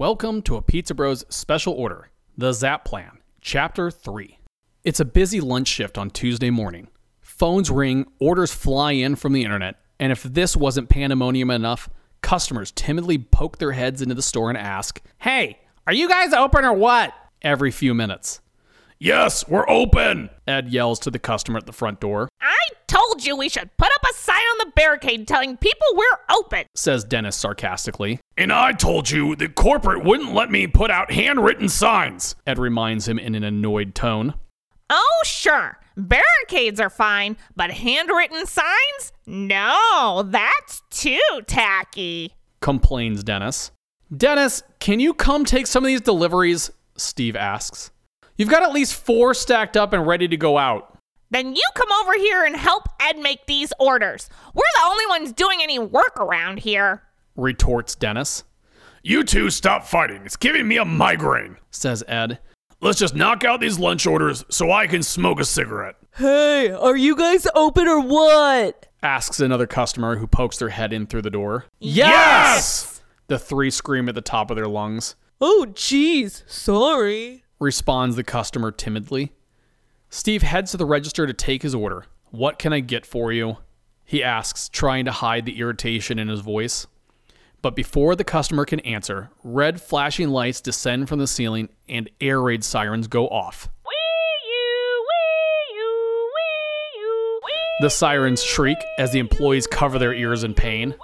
Welcome to a Pizza Bros special order, the Zap Plan, Chapter 3. It's a busy lunch shift on Tuesday morning. Phones ring, orders fly in from the internet, and if this wasn't pandemonium enough, customers timidly poke their heads into the store and ask, Hey, are you guys open or what? Every few minutes. Yes, we're open, Ed yells to the customer at the front door, I told you we should put up a sign on the barricade telling people we're open. says Dennis sarcastically. And I told you that corporate wouldn't let me put out handwritten signs, Ed reminds him in an annoyed tone. Oh, sure. Barricades are fine, but handwritten signs? No, that's too tacky. complains Dennis. Dennis, can you come take some of these deliveries? Steve asks. You've got at least four stacked up and ready to go out. Then you come over here and help Ed make these orders. We're the only ones doing any work around here. retorts Dennis. You two stop fighting. It's giving me a migraine, says Ed. Let's just knock out these lunch orders so I can smoke a cigarette, Hey, are you guys open or what? asks another customer who pokes their head in through the door. Yes! The three scream at the top of their lungs. Oh, jeez, sorry. Responds the customer timidly. Steve heads to the register to take his order. What can I get for you? He asks, trying to hide the irritation in his voice. But before the customer can answer, red flashing lights descend from the ceiling and air raid sirens go off. The sirens shriek as the employees cover their ears in pain.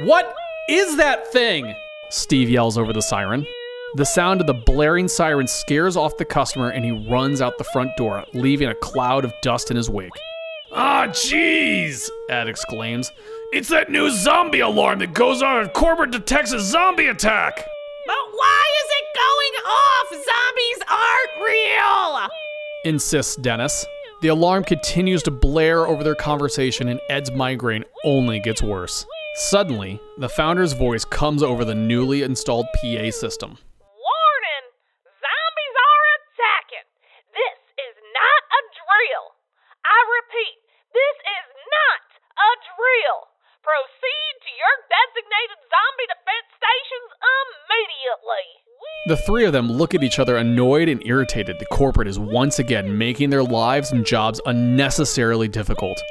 What is that thing? Steve yells over the siren. The sound of the blaring siren scares off the customer and he runs out the front door, leaving a cloud of dust in his wake. Ah, jeez! Ed exclaims. It's that new zombie alarm that goes off if corporate detects a zombie attack! But why is it going off? Zombies aren't real! Insists Dennis. The alarm continues to blare over their conversation and Ed's migraine only gets worse. Suddenly, the founder's voice comes over the newly installed PA system. Warning! Zombies are attacking! This is not a drill! I repeat, this is not a drill! Proceed to your designated zombie defense stations immediately! The three of them look at each other annoyed and irritated. The corporate is once again making their lives and jobs unnecessarily difficult.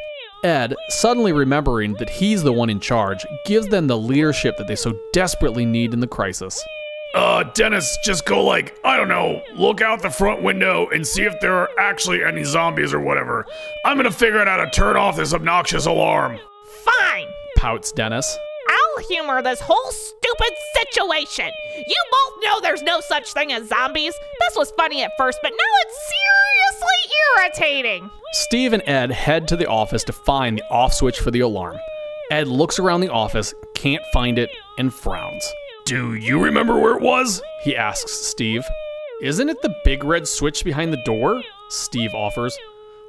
Ed, suddenly remembering that he's the one in charge, gives them the leadership that they so desperately need in the crisis. Uh, Dennis, just go like, I don't know, look out the front window and see if there are actually any zombies or whatever. I'm gonna figure out how to turn off this obnoxious alarm. Fine! Pouts Dennis. I'll humor this whole stupid situation! You both know there's no such thing as zombies. This was funny at first, but now it's seriously irritating! Steve and Ed head to the office to find the off switch for the alarm. Ed looks around the office, can't find it, and frowns. Do you remember where it was? He asks Steve. Isn't it the big red switch behind the door? Steve offers.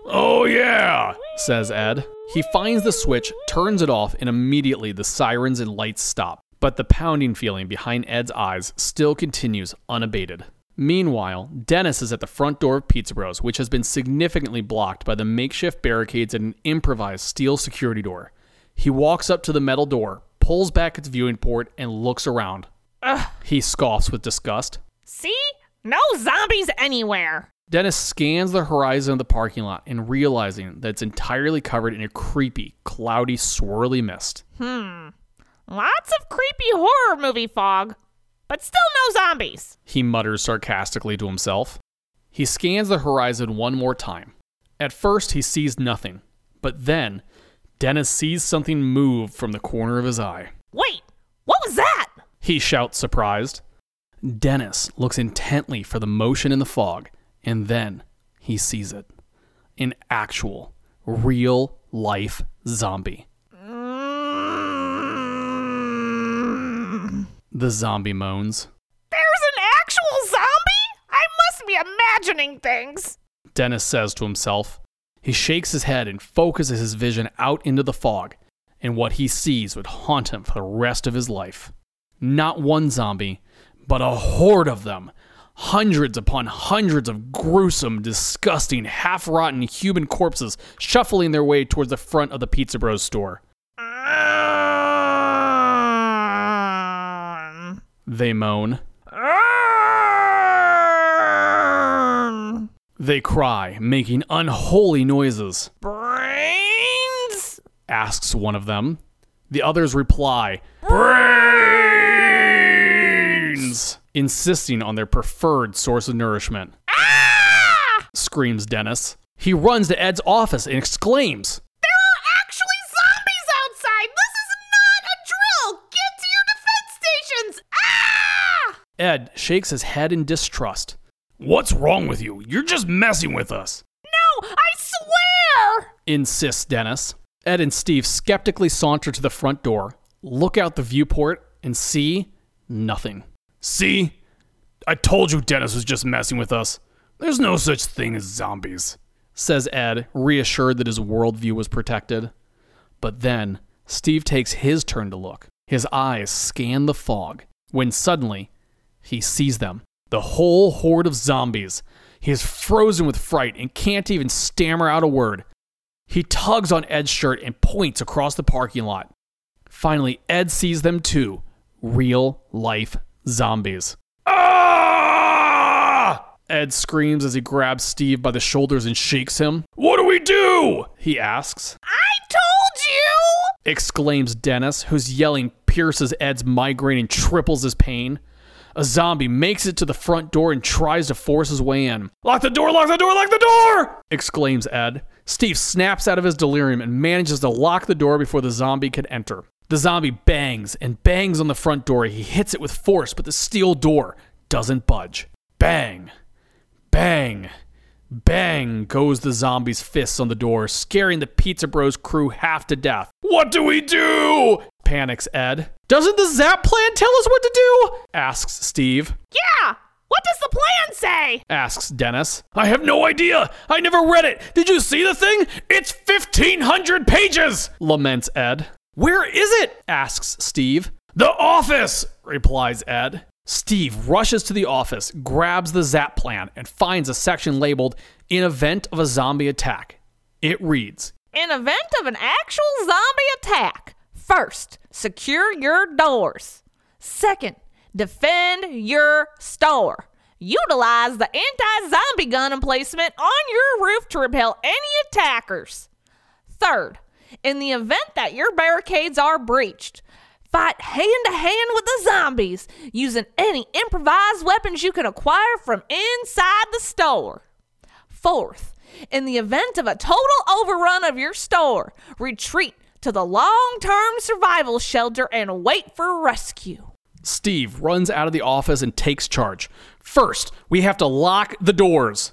Oh, yeah, says Ed. He finds the switch, turns it off, and immediately the sirens and lights stop. But the pounding feeling behind Ed's eyes still continues unabated. Meanwhile, Dennis is at the front door of Pizza Bros, which has been significantly blocked by the makeshift barricades and an improvised steel security door. He walks up to the metal door, pulls back its viewing port, and looks around. Ugh. He scoffs with disgust. See? No zombies anywhere! Dennis scans the horizon of the parking lot and realizing that it's entirely covered in a creepy, cloudy, swirly mist. Hmm. Lots of creepy horror movie fog, but still no zombies. He mutters sarcastically to himself. He scans the horizon one more time. At first, he sees nothing, but then Dennis sees something move from the corner of his eye. Wait, what was that? He shouts, surprised. Dennis looks intently for the motion in the fog, and then he sees it an actual, real life zombie. The zombie moans. There's an actual zombie? I must be imagining things. Dennis says to himself. He shakes his head and focuses his vision out into the fog, and what he sees would haunt him for the rest of his life. Not one zombie, but a horde of them. Hundreds upon hundreds of gruesome, disgusting, half rotten human corpses shuffling their way towards the front of the Pizza Bros store. They moan. They cry, making unholy noises. Brains? asks one of them. The others reply, Brains! Insisting on their preferred source of nourishment. Ah! Screams Dennis. He runs to Ed's office and exclaims, There are actually zombies outside! This is not a drill! Get to your defense stations! Ah! Ed shakes his head in distrust. What's wrong with you? You're just messing with us, No, I swear! insists Dennis. Ed and Steve skeptically saunter to the front door, look out the viewport, and see nothing. See? I told you Dennis was just messing with us. There's no such thing as zombies, says Ed, reassured that his worldview was protected. But then, Steve takes his turn to look. His eyes scan the fog when suddenly he sees them. The whole horde of zombies. He is frozen with fright and can't even stammer out a word. He tugs on Ed's shirt and points across the parking lot. Finally, Ed sees them too real life zombies. Ah! Ed screams as he grabs Steve by the shoulders and shakes him. What do we do? He asks. I told you! Exclaims Dennis, whose yelling pierces Ed's migraine and triples his pain. A zombie makes it to the front door and tries to force his way in. Lock the door, lock the door, lock the door! exclaims Ed. Steve snaps out of his delirium and manages to lock the door before the zombie can enter. The zombie bangs and bangs on the front door. He hits it with force, but the steel door doesn't budge. Bang! Bang! Bang goes the zombie's fists on the door, scaring the Pizza Bros crew half to death. What do we do? panics Ed. Doesn't the Zap plan tell us what to do? asks Steve. Yeah! What does the plan say? asks Dennis. I have no idea. I never read it. Did you see the thing? It's 1500 pages, laments Ed. Where is it? asks Steve. The office, replies Ed. Steve rushes to the office, grabs the Zap plan, and finds a section labeled In Event of a Zombie Attack. It reads In event of an actual zombie attack, first, secure your doors. Second, defend your store. Utilize the anti zombie gun emplacement on your roof to repel any attackers. Third, in the event that your barricades are breached, fight hand to hand with the zombies using any improvised weapons you can acquire from inside the store. Fourth, in the event of a total overrun of your store, retreat to the long term survival shelter and wait for rescue. Steve runs out of the office and takes charge. First, we have to lock the doors.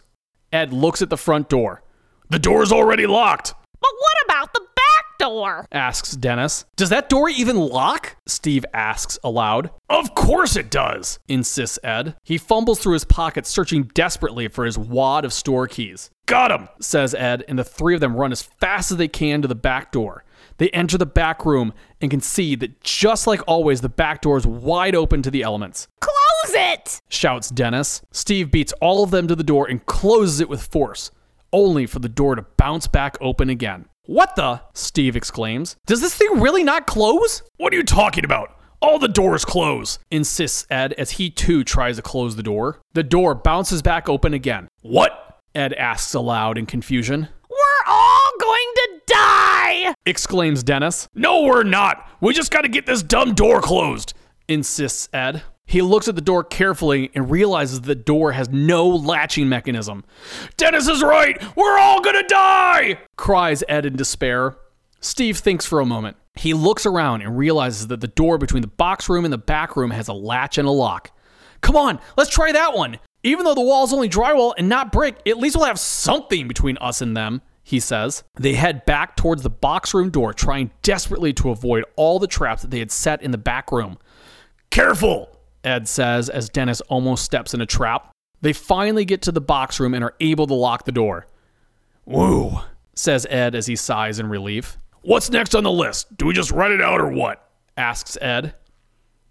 Ed looks at the front door. The door's already locked, But what about the back door? asks Dennis. Does that door even lock? Steve asks aloud. Of course it does, insists Ed. He fumbles through his pockets, searching desperately for his wad of store keys. Got him, says Ed, and the three of them run as fast as they can to the back door. They enter the back room and can see that just like always, the back door is wide open to the elements. Close it! shouts Dennis. Steve beats all of them to the door and closes it with force, only for the door to bounce back open again. What the? Steve exclaims. Does this thing really not close? What are you talking about? All the doors close, insists Ed as he too tries to close the door. The door bounces back open again. What? Ed asks aloud in confusion. We're all going to die! exclaims Dennis. No, we're not. We just gotta get this dumb door closed, insists Ed. He looks at the door carefully and realizes the door has no latching mechanism. Dennis is right! We're all gonna die! cries Ed in despair. Steve thinks for a moment. He looks around and realizes that the door between the box room and the back room has a latch and a lock. Come on, let's try that one. Even though the wall's only drywall and not brick, at least we'll have something between us and them, he says. They head back towards the box room door, trying desperately to avoid all the traps that they had set in the back room. Careful, Ed says as Dennis almost steps in a trap. They finally get to the box room and are able to lock the door. Woo, says Ed as he sighs in relief. What's next on the list? Do we just write it out or what? asks Ed.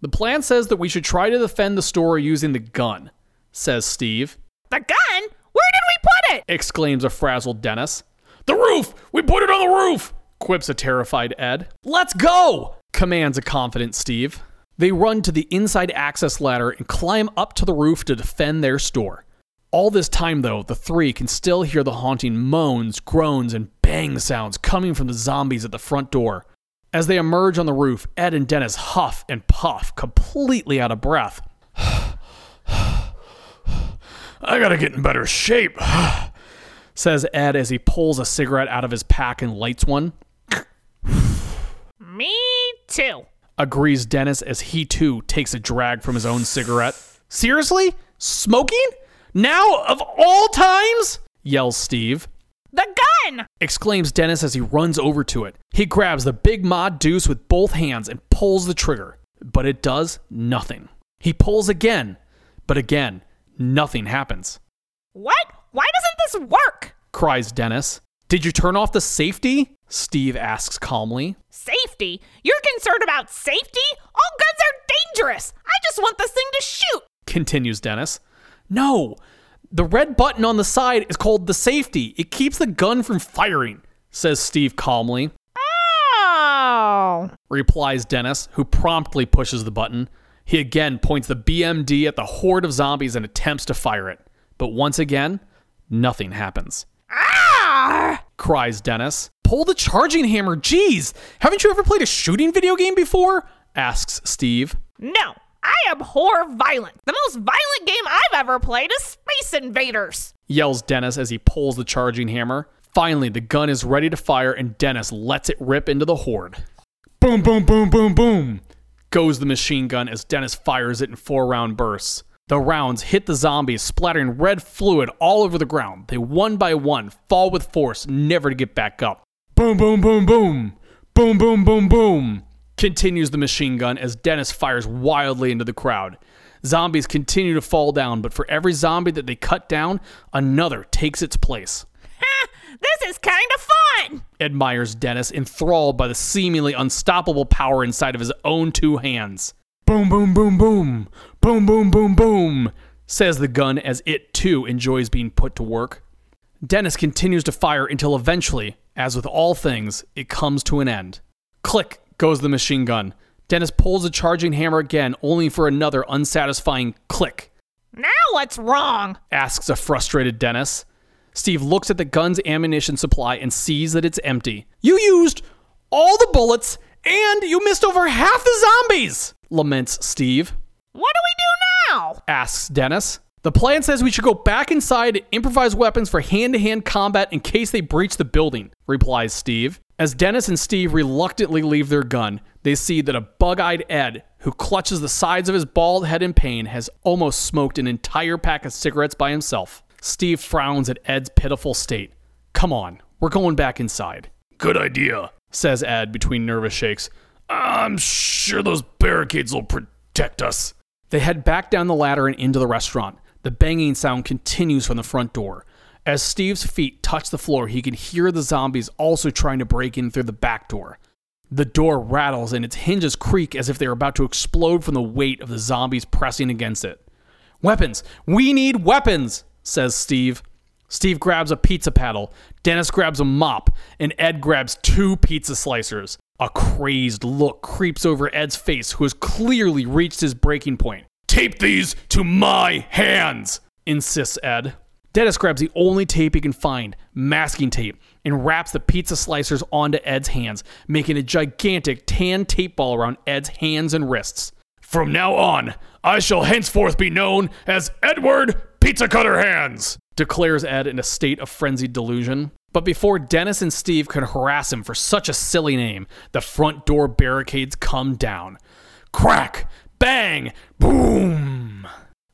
The plan says that we should try to defend the store using the gun, says Steve. The gun? Where did we put it? exclaims a frazzled Dennis. The roof! We put it on the roof! quips a terrified Ed. Let's go! commands a confident Steve. They run to the inside access ladder and climb up to the roof to defend their store. All this time, though, the three can still hear the haunting moans, groans, and bang sounds coming from the zombies at the front door. As they emerge on the roof, Ed and Dennis huff and puff, completely out of breath. I gotta get in better shape, says Ed as he pulls a cigarette out of his pack and lights one. Me too. Agrees Dennis as he too takes a drag from his own cigarette. Seriously? Smoking? Now, of all times? yells Steve. The gun! exclaims Dennis as he runs over to it. He grabs the big mod deuce with both hands and pulls the trigger, but it does nothing. He pulls again, but again, nothing happens. What? Why doesn't this work? Cries Dennis. Did you turn off the safety? Steve asks calmly. Safety? You're concerned about safety? All guns are dangerous. I just want this thing to shoot. Continues Dennis. No, the red button on the side is called the safety. It keeps the gun from firing, says Steve calmly. Oh. replies Dennis, who promptly pushes the button. He again points the BMD at the horde of zombies and attempts to fire it. But once again, nothing happens. Ah! Cries Dennis. Pull the charging hammer, jeez! Haven't you ever played a shooting video game before? Asks Steve. No, I abhor violence. The most violent game I've ever played is Space Invaders. Yells Dennis as he pulls the charging hammer. Finally, the gun is ready to fire and Dennis lets it rip into the horde. Boom, boom, boom, boom, boom! Goes the machine gun as Dennis fires it in four round bursts. The rounds hit the zombies, splattering red fluid all over the ground. They one by one fall with force, never to get back up. Boom, boom, boom, boom! Boom, boom, boom, boom! Continues the machine gun as Dennis fires wildly into the crowd. Zombies continue to fall down, but for every zombie that they cut down, another takes its place. This is kind of fun. admires Dennis, enthralled by the seemingly unstoppable power inside of his own two hands. Boom, boom, boom, boom. Boom, boom, boom, boom, says the gun as it too enjoys being put to work. Dennis continues to fire until eventually, as with all things, it comes to an end. Click goes the machine gun. Dennis pulls the charging hammer again, only for another unsatisfying click, Now what's wrong? asks a frustrated Dennis. Steve looks at the gun's ammunition supply and sees that it's empty. You used all the bullets and you missed over half the zombies, laments Steve. What do we do now? Asks Dennis. The plan says we should go back inside and improvise weapons for hand to hand combat in case they breach the building, replies Steve. As Dennis and Steve reluctantly leave their gun, they see that a bug eyed Ed, who clutches the sides of his bald head in pain, has almost smoked an entire pack of cigarettes by himself. Steve frowns at Ed's pitiful state. Come on, we're going back inside. Good idea, says Ed between nervous shakes. I'm sure those barricades will protect us. They head back down the ladder and into the restaurant. The banging sound continues from the front door. As Steve's feet touch the floor, he can hear the zombies also trying to break in through the back door. The door rattles and its hinges creak as if they are about to explode from the weight of the zombies pressing against it. Weapons! We need weapons! says Steve. Steve grabs a pizza paddle, Dennis grabs a mop, and Ed grabs two pizza slicers. A crazed look creeps over Ed's face, who has clearly reached his breaking point. Tape these to my hands, insists Ed. Dennis grabs the only tape he can find, masking tape, and wraps the pizza slicers onto Ed's hands, making a gigantic tan tape ball around Ed's hands and wrists. From now on, I shall henceforth be known as Edward Pizza Cutter Hands, declares Ed in a state of frenzied delusion. But before Dennis and Steve could harass him for such a silly name, the front door barricades come down. Crack! Bang! Boom!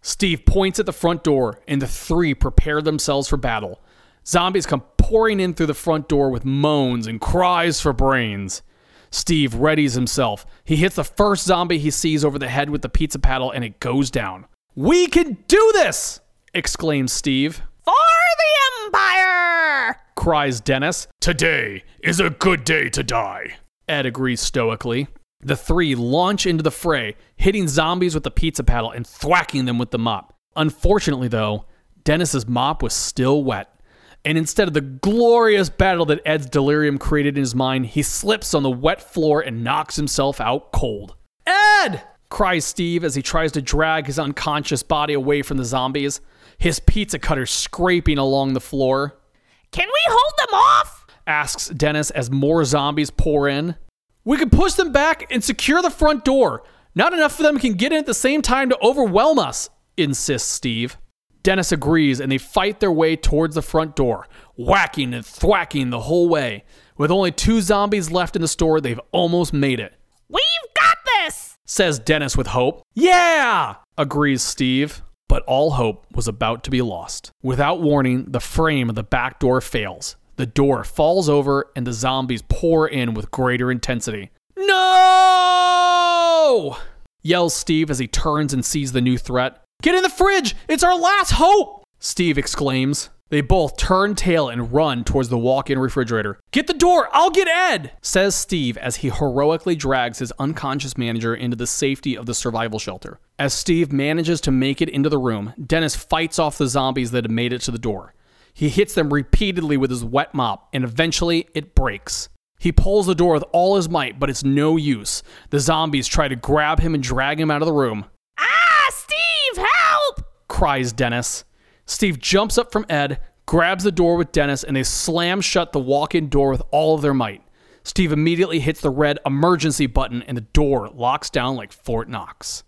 Steve points at the front door, and the three prepare themselves for battle. Zombies come pouring in through the front door with moans and cries for brains. Steve readies himself. He hits the first zombie he sees over the head with the pizza paddle, and it goes down. We can do this! exclaims Steve. For the Empire! cries Dennis. Today is a good day to die. Ed agrees stoically. The three launch into the fray, hitting zombies with the pizza paddle and thwacking them with the mop. Unfortunately, though, Dennis's mop was still wet. And instead of the glorious battle that Ed's delirium created in his mind, he slips on the wet floor and knocks himself out cold. Ed! cries Steve as he tries to drag his unconscious body away from the zombies, his pizza cutter scraping along the floor. Can we hold them off? asks Dennis as more zombies pour in. We can push them back and secure the front door. Not enough of them can get in at the same time to overwhelm us, insists Steve. Dennis agrees and they fight their way towards the front door, whacking and thwacking the whole way. With only two zombies left in the store, they've almost made it, We've got this! says Dennis with hope. Yeah, agrees Steve. But all hope was about to be lost. Without warning, the frame of the back door fails. The door falls over and the zombies pour in with greater intensity. No! yells Steve as he turns and sees the new threat. Get in the fridge! It's our last hope! Steve exclaims. They both turn tail and run towards the walk in refrigerator. Get the door! I'll get Ed! says Steve as he heroically drags his unconscious manager into the safety of the survival shelter. As Steve manages to make it into the room, Dennis fights off the zombies that have made it to the door. He hits them repeatedly with his wet mop, and eventually it breaks. He pulls the door with all his might, but it's no use. The zombies try to grab him and drag him out of the room. Ah, Steve, help! cries Dennis. Steve jumps up from Ed, grabs the door with Dennis, and they slam shut the walk in door with all of their might. Steve immediately hits the red emergency button, and the door locks down like Fort Knox.